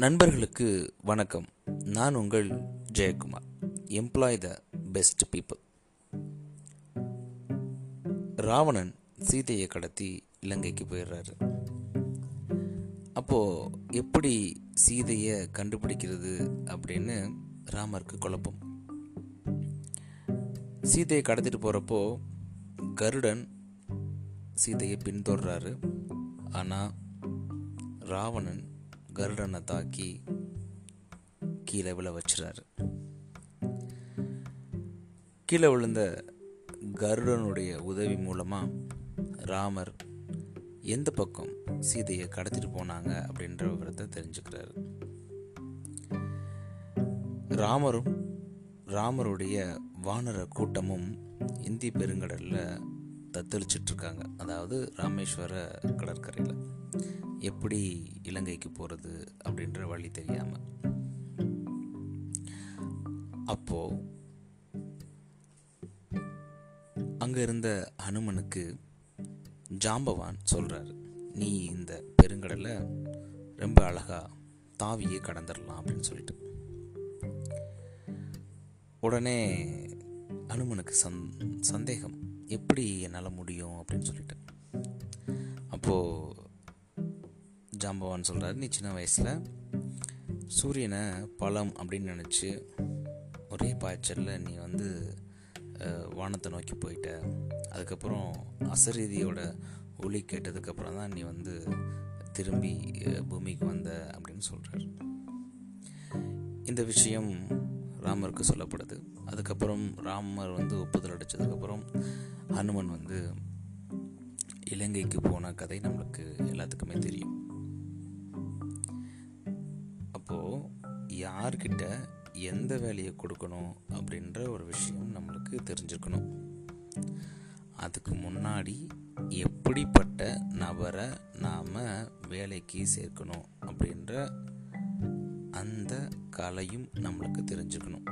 நண்பர்களுக்கு வணக்கம். நான் உங்கள் Jayakumar employ the best people Ravanan சீதையை கடத்தி இலங்கைக்கு போயிடுறாரு. அப்போது எப்படி சீதையை கண்டுபிடிக்கிறது அப்படின்னு ராமருக்கு குழப்பம். சீதையை கடத்திட்டு போகிறப்போ கருடன் சீதையை பின்தொடர்றாரு. ஆனால் ராவணன் கருடனை தாக்கி கீழே விழ வச்சுறாரு. கீழே விழுந்த கருடனுடைய உதவி மூலமாக ராமர் எந்த பக்கம் சீதையை கடத்திட்டு போனாங்க அப்படின்ற விவரத்தை தெரிஞ்சுக்கிறாரு. ராமரும் ராமருடைய வானர கூட்டமும் இந்தி பெருங்கடலில் தத்தளிச்சிட்ருக்காங்க. அதாவது ராமேஸ்வர கடற்கரையில். எப்படி இலங்கைக்கு போகிறது அப்படின்ற வழி தெரியாமல் அப்போது அங்கே இருந்த ஹனுமனுக்கு ஜாம்பவான் சொல்கிறாரு நீ இந்த பெருங்கடலை ரொம்ப அழகாக தாவியே கடந்துடலாம் அப்படின்னு சொல்லிட்டு. உடனே ஹனுமனுக்கு சந் சந்தேகம் எப்படி என்னால் முடியும்? அப்படின்னு சொல்லிட்டு. அப்போது ஜாம்பவான் சொல்கிறாரு நீ சின்ன வயசில் சூரியனை பழம் அப்படின்னு நினச்சி ஒரே பாய்ச்சலில் நீ வந்து வானத்தை நோக்கி போயிட்ட. அதுக்கப்புறம் அசரீதியோட ஒளி கேட்டதுக்கப்புறம் தான் நீ வந்து திரும்பி பூமிக்கு வந்த அப்படின்னு சொல்கிறார் இந்த விஷயம் ராமருக்கு சொல்லப்படுது. அதுக்கப்புறம் ராமர் வந்து ஒப்புதல் அடித்ததுக்கப்புறம் ஹனுமன் வந்து இலங்கைக்கு போன கதை நம்மளுக்கு எல்லாத்துக்குமே தெரியும். யார்கிட்ட எந்த வேலையை கொடுக்கணும் அப்படின்ற ஒரு விஷயம் நம்மளுக்கு தெரிஞ்சிருக்கணும். அதுக்கு முன்னாடி எப்படிப்பட்ட நபரை நாம் வேலைக்கு சேர்க்கணும் அப்படின்ற அந்த கலையும் நம்மளுக்கு தெரிஞ்சுக்கணும்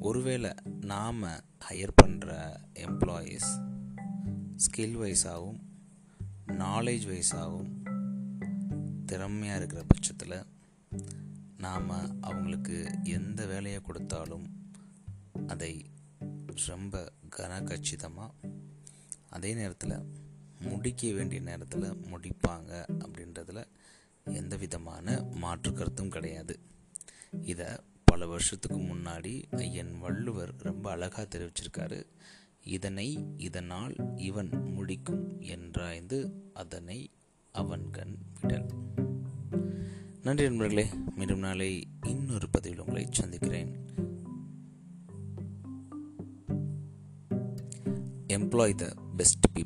ஒருவேளை நாம் ஹையர் பண்ணுற எம்ப்ளாயீஸ் ஸ்கில் வைஸாகவும் நாலேஜ் வைஸாகவும் திறமையாக இருக்கிற பட்சத்தில் நாம் அவங்களுக்கு எந்த வேலையை கொடுத்தாலும் அதை ரொம்ப கனகச்சிதமாக அதே நேரத்தில் முடிக்க வேண்டிய நேரத்தில் முடிப்பாங்க அப்படின்றதுல எந்த விதமான மாற்று கருத்தும் கிடையாது. இதை பல வருஷத்துக்கு முன்னாடி ஐயன் வள்ளுவர் ரொம்ப அழகாக தெரிவிச்சிருக்காரு. இதனை இதனால் இவன் முடிக்கும் என்றாய்ந்து அதனை அவன் கண் விடல். நன்றி நண்பர்களே மீண்டும் நாளை இன்னொரு பதிவில் உங்களை சந்திக்கிறேன். Employee the best people